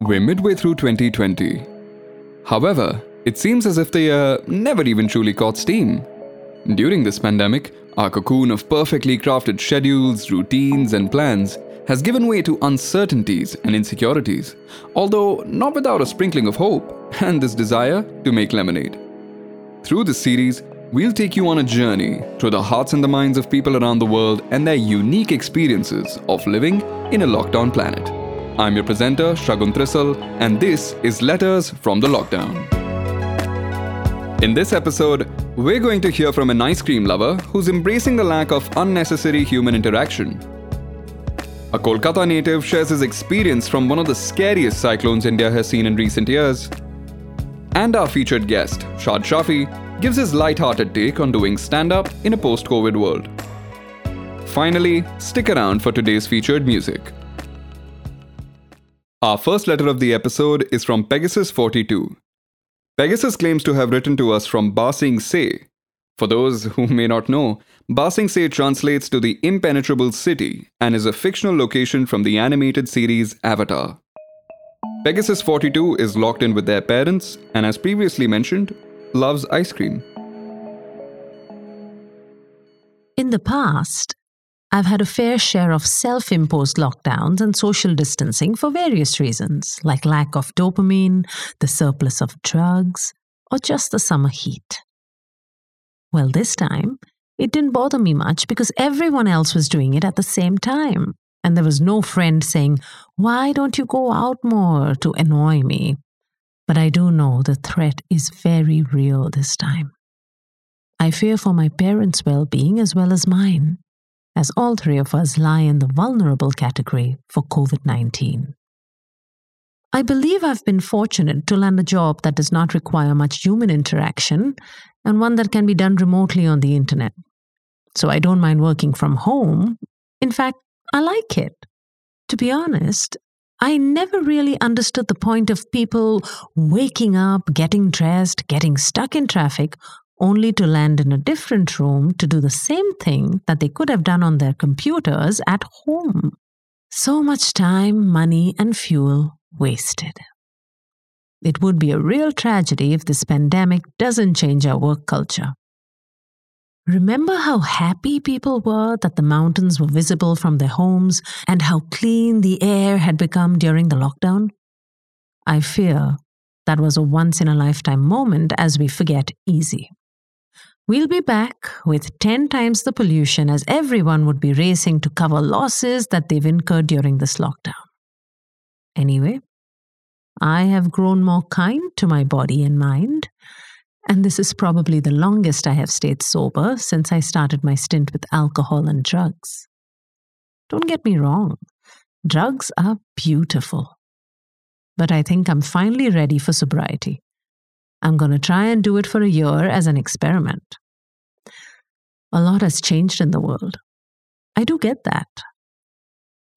We're midway through 2020. However, it seems as if the year never even truly caught steam. During this pandemic, our cocoon of perfectly crafted schedules, routines, and plans has given way to uncertainties and insecurities, although not without a sprinkling of hope and this desire to make lemonade. Through this series, we'll take you on a journey through the hearts and the minds of people around the world and their unique experiences of living in a lockdown planet. I'm your presenter, Shagun Trisal, and this is Letters from the Lockdown. In this episode, we're going to hear from an ice cream lover who's embracing the lack of unnecessary human interaction. A Kolkata native shares his experience from one of the scariest cyclones India has seen in recent years. And our featured guest, Shad Shafi, gives his light-hearted take on doing stand-up in a post-COVID world. Finally, stick around for today's featured music. Our first letter of the episode is from Pegasus42. Pegasus claims to have written to us from Ba Sing Se. For those who may not know, Ba Sing Se translates to the impenetrable city and is a fictional location from the animated series Avatar. Pegasus 42 is locked in with their parents and, as previously mentioned, loves ice cream. In the past, I've had a fair share of self imposed lockdowns and social distancing for various reasons, like lack of dopamine, the surplus of drugs, or just the summer heat. Well, this time, it didn't bother me much because everyone else was doing it at the same time. And there was no friend saying, Why don't you go out more to annoy me? But I do know the threat is very real this time. I fear for my parents' well being as well as mine as all three of us lie in the vulnerable category for COVID 19. I believe I've been fortunate to land a job that does not require much human interaction and one that can be done remotely on the internet. So I don't mind working from home. In fact, I like it. To be honest, I never really understood the point of people waking up, getting dressed, getting stuck in traffic, only to land in a different room to do the same thing that they could have done on their computers at home. So much time, money, and fuel wasted. It would be a real tragedy if this pandemic doesn't change our work culture. Remember how happy people were that the mountains were visible from their homes and how clean the air had become during the lockdown? I fear that was a once in a lifetime moment as we forget easy. We'll be back with 10 times the pollution as everyone would be racing to cover losses that they've incurred during this lockdown. Anyway, I have grown more kind to my body and mind, and this is probably the longest I have stayed sober since I started my stint with alcohol and drugs. Don't get me wrong, drugs are beautiful. But I think I'm finally ready for sobriety. I'm going to try and do it for a year as an experiment. A lot has changed in the world. I do get that.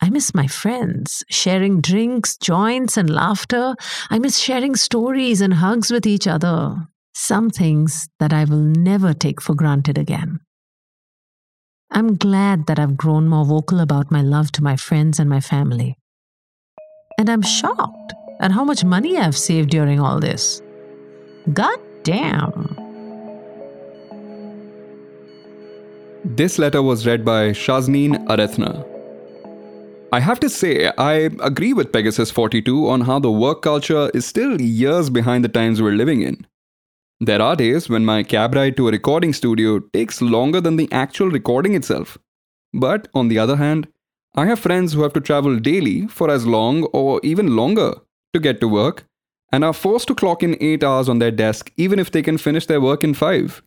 I miss my friends, sharing drinks, joints, and laughter. I miss sharing stories and hugs with each other. Some things that I will never take for granted again. I'm glad that I've grown more vocal about my love to my friends and my family. And I'm shocked at how much money I've saved during all this. God damn. This letter was read by Shazneen Arethna. I have to say, I agree with Pegasus42 on how the work culture is still years behind the times we're living in. There are days when my cab ride to a recording studio takes longer than the actual recording itself. But on the other hand, I have friends who have to travel daily for as long or even longer to get to work and are forced to clock in 8 hours on their desk even if they can finish their work in 5.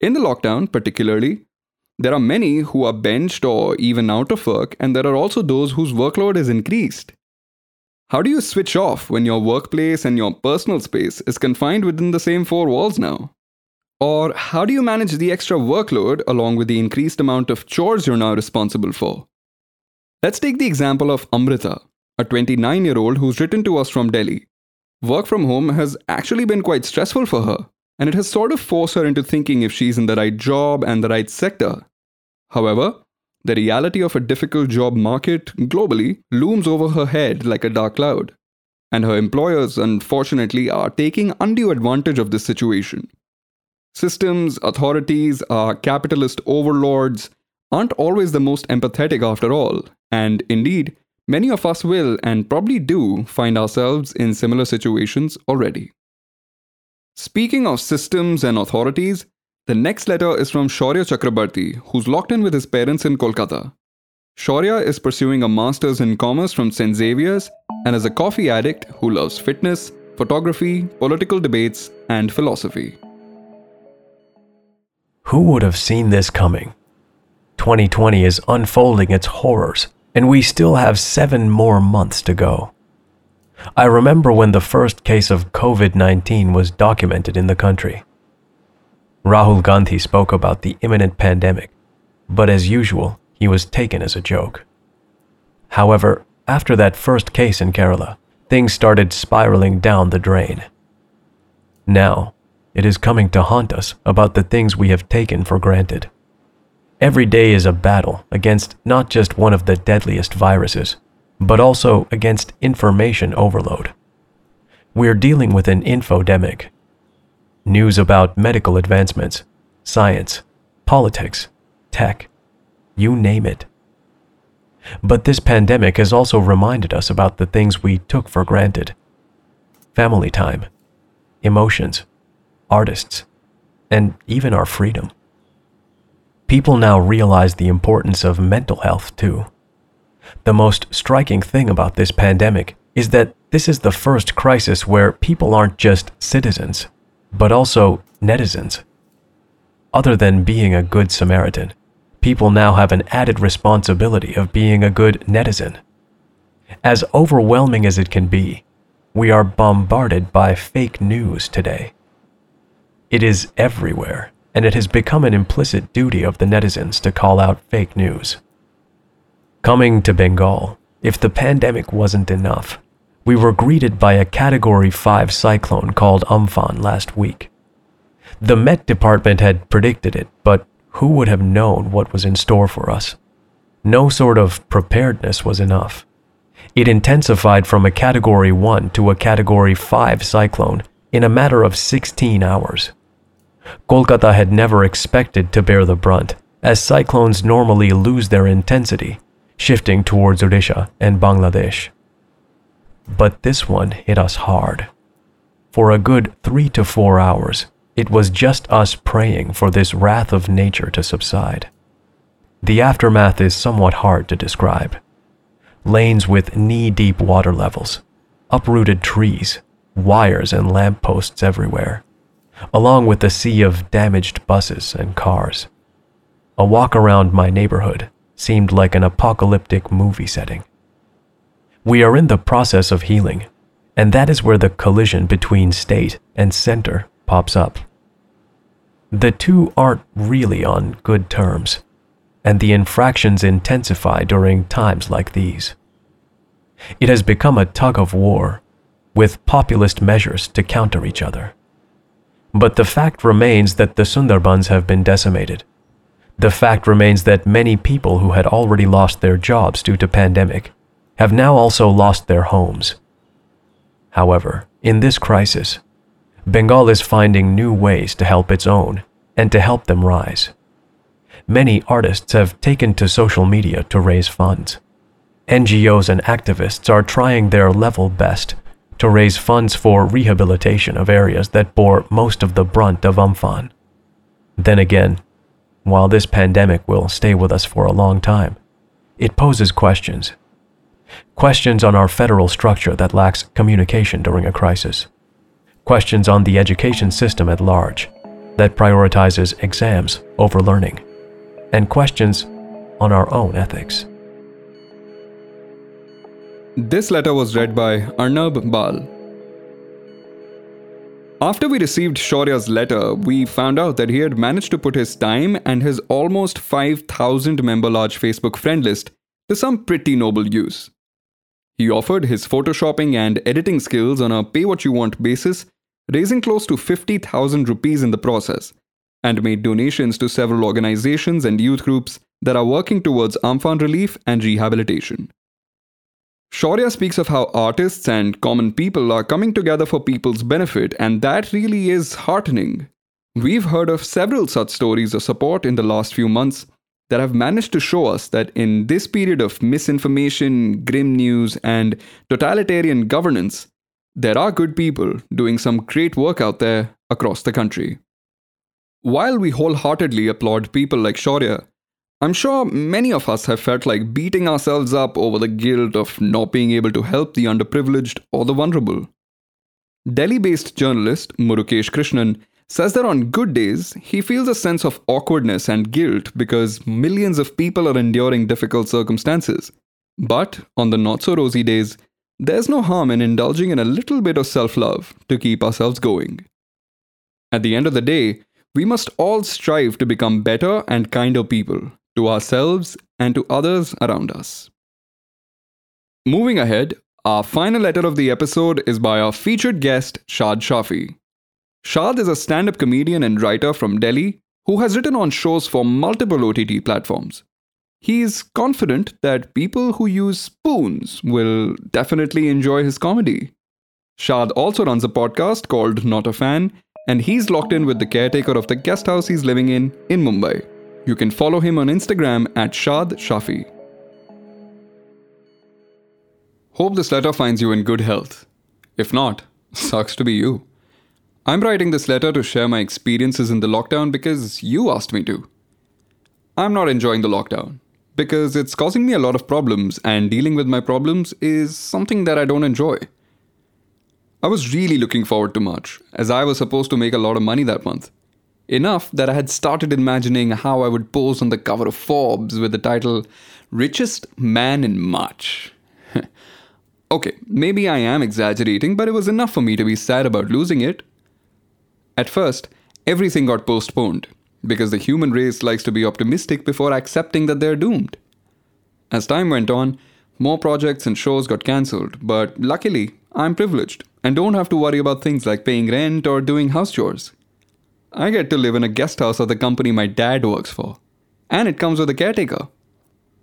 In the lockdown, particularly, there are many who are benched or even out of work, and there are also those whose workload is increased. How do you switch off when your workplace and your personal space is confined within the same four walls now? Or how do you manage the extra workload along with the increased amount of chores you're now responsible for? Let's take the example of Amrita, a 29 year old who's written to us from Delhi work from home has actually been quite stressful for her, and it has sort of forced her into thinking if she's in the right job and the right sector. However, the reality of a difficult job market globally looms over her head like a dark cloud. and her employers, unfortunately, are taking undue advantage of this situation. Systems, authorities, our capitalist overlords aren't always the most empathetic after all, and indeed, many of us will and probably do find ourselves in similar situations already. Speaking of systems and authorities, the next letter is from Shaurya Chakrabarti, who's locked in with his parents in Kolkata. Shaurya is pursuing a master's in commerce from St. Xavier's and is a coffee addict who loves fitness, photography, political debates, and philosophy. Who would have seen this coming? 2020 is unfolding its horrors, and we still have seven more months to go. I remember when the first case of COVID 19 was documented in the country. Rahul Gandhi spoke about the imminent pandemic, but as usual, he was taken as a joke. However, after that first case in Kerala, things started spiraling down the drain. Now, it is coming to haunt us about the things we have taken for granted. Every day is a battle against not just one of the deadliest viruses, but also against information overload. We're dealing with an infodemic. News about medical advancements, science, politics, tech, you name it. But this pandemic has also reminded us about the things we took for granted family time, emotions, artists, and even our freedom. People now realize the importance of mental health too. The most striking thing about this pandemic is that this is the first crisis where people aren't just citizens, but also netizens. Other than being a good Samaritan, people now have an added responsibility of being a good netizen. As overwhelming as it can be, we are bombarded by fake news today. It is everywhere, and it has become an implicit duty of the netizens to call out fake news. Coming to Bengal, if the pandemic wasn't enough, we were greeted by a Category 5 cyclone called Amphan last week. The Met Department had predicted it, but who would have known what was in store for us? No sort of preparedness was enough. It intensified from a Category 1 to a Category 5 cyclone in a matter of 16 hours. Kolkata had never expected to bear the brunt, as cyclones normally lose their intensity, shifting towards Odisha and Bangladesh. But this one hit us hard. For a good three to four hours, it was just us praying for this wrath of nature to subside. The aftermath is somewhat hard to describe. Lanes with knee deep water levels, uprooted trees, wires and lampposts everywhere, along with a sea of damaged buses and cars. A walk around my neighborhood seemed like an apocalyptic movie setting. We are in the process of healing, and that is where the collision between state and center pops up. The two aren't really on good terms, and the infractions intensify during times like these. It has become a tug of war, with populist measures to counter each other. But the fact remains that the Sundarbans have been decimated. The fact remains that many people who had already lost their jobs due to pandemic have now also lost their homes. However, in this crisis, Bengal is finding new ways to help its own and to help them rise. Many artists have taken to social media to raise funds. NGOs and activists are trying their level best to raise funds for rehabilitation of areas that bore most of the brunt of Amphan. Then again, while this pandemic will stay with us for a long time, it poses questions. Questions on our federal structure that lacks communication during a crisis questions on the education system at large that prioritizes exams over learning, and questions on our own ethics. This letter was read by Arnab Bal. After we received Shaurya's letter, we found out that he had managed to put his time and his almost 5,000 member large Facebook friend list to some pretty noble use. He offered his photoshopping and editing skills on a pay what you want basis raising close to 50,000 rupees in the process, and made donations to several organizations and youth groups that are working towards Amphan relief and rehabilitation. Shaurya speaks of how artists and common people are coming together for people's benefit, and that really is heartening. We've heard of several such stories of support in the last few months that have managed to show us that in this period of misinformation, grim news, and totalitarian governance, there are good people doing some great work out there across the country. While we wholeheartedly applaud people like Shaurya, I'm sure many of us have felt like beating ourselves up over the guilt of not being able to help the underprivileged or the vulnerable. Delhi based journalist Murukesh Krishnan says that on good days, he feels a sense of awkwardness and guilt because millions of people are enduring difficult circumstances. But on the not so rosy days, there's no harm in indulging in a little bit of self love to keep ourselves going. At the end of the day, we must all strive to become better and kinder people to ourselves and to others around us. Moving ahead, our final letter of the episode is by our featured guest, Shad Shafi. Shad is a stand up comedian and writer from Delhi who has written on shows for multiple OTT platforms. He is confident that people who use spoons will definitely enjoy his comedy. Shad also runs a podcast called Not a Fan, and he's locked in with the caretaker of the guest house he's living in in Mumbai. You can follow him on Instagram at Shad Shafi. Hope this letter finds you in good health. If not, sucks to be you. I'm writing this letter to share my experiences in the lockdown because you asked me to. I'm not enjoying the lockdown because it's causing me a lot of problems, and dealing with my problems is something that I don't enjoy. I was really looking forward to March, as I was supposed to make a lot of money that month. Enough that I had started imagining how I would pose on the cover of Forbes with the title Richest Man in March. okay, maybe I am exaggerating, but it was enough for me to be sad about losing it. At first, everything got postponed because the human race likes to be optimistic before accepting that they're doomed. As time went on, more projects and shows got cancelled, but luckily, I'm privileged and don't have to worry about things like paying rent or doing house chores. I get to live in a guest house of the company my dad works for, and it comes with a caretaker.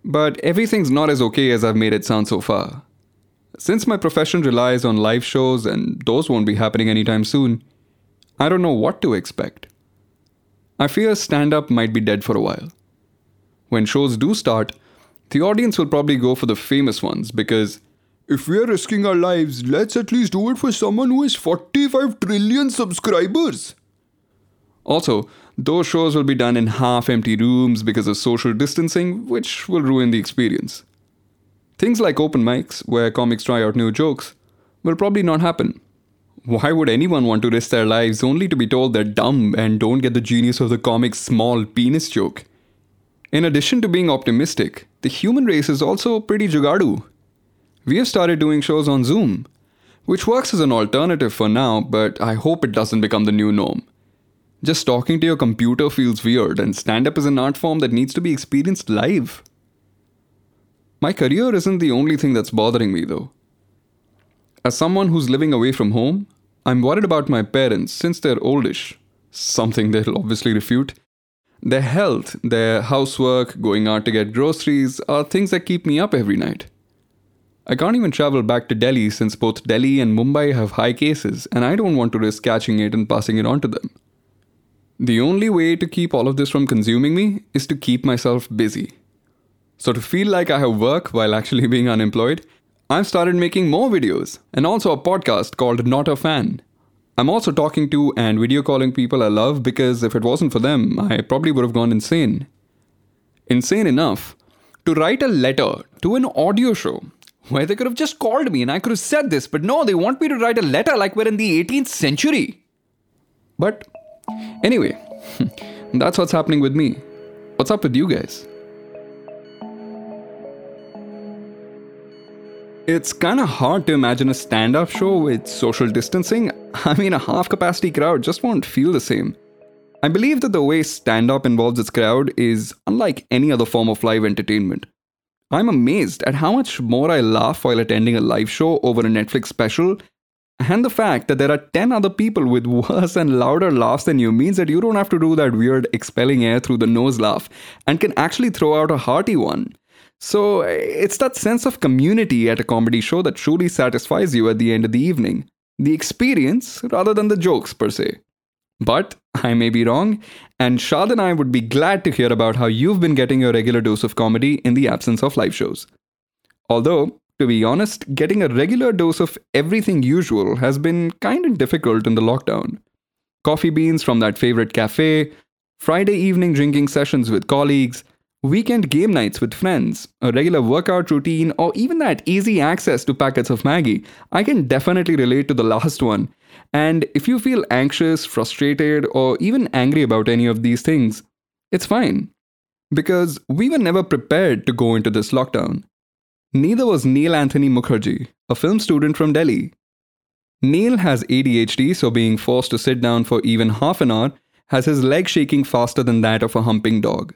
But everything's not as okay as I've made it sound so far. Since my profession relies on live shows and those won't be happening anytime soon, I don't know what to expect. I fear stand up might be dead for a while. When shows do start, the audience will probably go for the famous ones because if we are risking our lives, let's at least do it for someone who has 45 trillion subscribers. Also, those shows will be done in half empty rooms because of social distancing, which will ruin the experience. Things like open mics, where comics try out new jokes, will probably not happen. Why would anyone want to risk their lives only to be told they're dumb and don't get the genius of the comic's small penis joke? In addition to being optimistic, the human race is also pretty jugadu. We have started doing shows on Zoom, which works as an alternative for now, but I hope it doesn't become the new norm. Just talking to your computer feels weird, and stand up is an art form that needs to be experienced live. My career isn't the only thing that's bothering me, though. As someone who's living away from home, I'm worried about my parents since they're oldish, something they'll obviously refute. Their health, their housework, going out to get groceries are things that keep me up every night. I can't even travel back to Delhi since both Delhi and Mumbai have high cases, and I don't want to risk catching it and passing it on to them. The only way to keep all of this from consuming me is to keep myself busy. So, to feel like I have work while actually being unemployed, I've started making more videos and also a podcast called Not a Fan. I'm also talking to and video calling people I love because if it wasn't for them, I probably would have gone insane. Insane enough to write a letter to an audio show where they could have just called me and I could have said this, but no, they want me to write a letter like we're in the 18th century. But Anyway, that's what's happening with me. What's up with you guys? It's kind of hard to imagine a stand up show with social distancing. I mean, a half capacity crowd just won't feel the same. I believe that the way stand up involves its crowd is unlike any other form of live entertainment. I'm amazed at how much more I laugh while attending a live show over a Netflix special and the fact that there are 10 other people with worse and louder laughs than you means that you don't have to do that weird expelling air through the nose laugh and can actually throw out a hearty one. So it's that sense of community at a comedy show that truly satisfies you at the end of the evening. The experience rather than the jokes per se. But I may be wrong, and Shad and I would be glad to hear about how you've been getting your regular dose of comedy in the absence of live shows. Although, to be honest, getting a regular dose of everything usual has been kind of difficult in the lockdown. Coffee beans from that favorite cafe, Friday evening drinking sessions with colleagues, weekend game nights with friends, a regular workout routine, or even that easy access to packets of Maggi, I can definitely relate to the last one. And if you feel anxious, frustrated, or even angry about any of these things, it's fine. Because we were never prepared to go into this lockdown. Neither was Neil Anthony Mukherjee, a film student from Delhi. Neil has ADHD, so being forced to sit down for even half an hour has his leg shaking faster than that of a humping dog.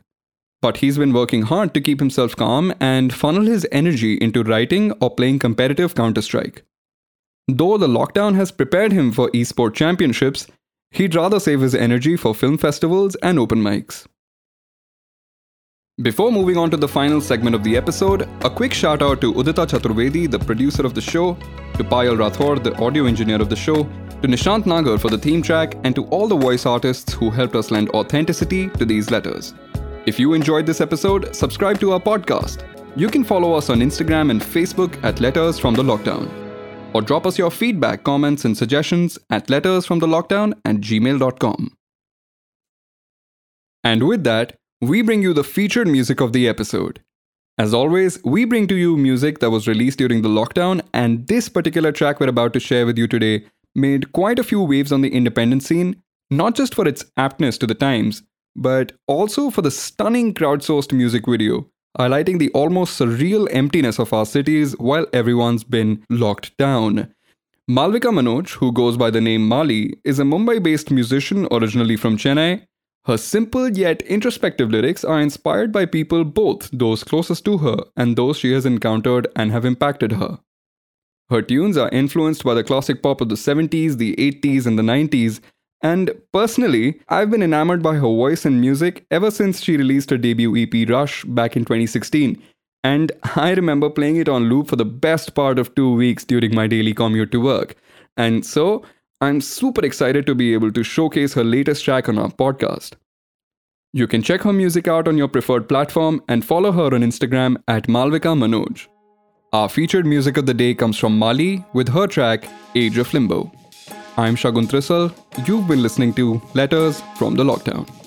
But he's been working hard to keep himself calm and funnel his energy into writing or playing competitive Counter Strike. Though the lockdown has prepared him for esport championships, he'd rather save his energy for film festivals and open mics. Before moving on to the final segment of the episode, a quick shout out to Udita Chaturvedi, the producer of the show, to Payal Rathore, the audio engineer of the show, to Nishant Nagar for the theme track, and to all the voice artists who helped us lend authenticity to these letters. If you enjoyed this episode, subscribe to our podcast. You can follow us on Instagram and Facebook at Letters from the Lockdown. Or drop us your feedback, comments, and suggestions at lettersfromthelockdown at gmail.com. And with that, we bring you the featured music of the episode. As always, we bring to you music that was released during the lockdown, and this particular track we're about to share with you today made quite a few waves on the independent scene, not just for its aptness to the times, but also for the stunning crowdsourced music video, highlighting the almost surreal emptiness of our cities while everyone's been locked down. Malvika Manoj, who goes by the name Mali, is a Mumbai based musician originally from Chennai. Her simple yet introspective lyrics are inspired by people both those closest to her and those she has encountered and have impacted her. Her tunes are influenced by the classic pop of the 70s, the 80s, and the 90s, and personally, I've been enamored by her voice and music ever since she released her debut EP Rush back in 2016. And I remember playing it on loop for the best part of two weeks during my daily commute to work. And so, I'm super excited to be able to showcase her latest track on our podcast. You can check her music out on your preferred platform and follow her on Instagram at Malvika Manoj. Our featured music of the day comes from Mali with her track Age of Limbo. I'm Shagun Trisal. You've been listening to Letters from the Lockdown.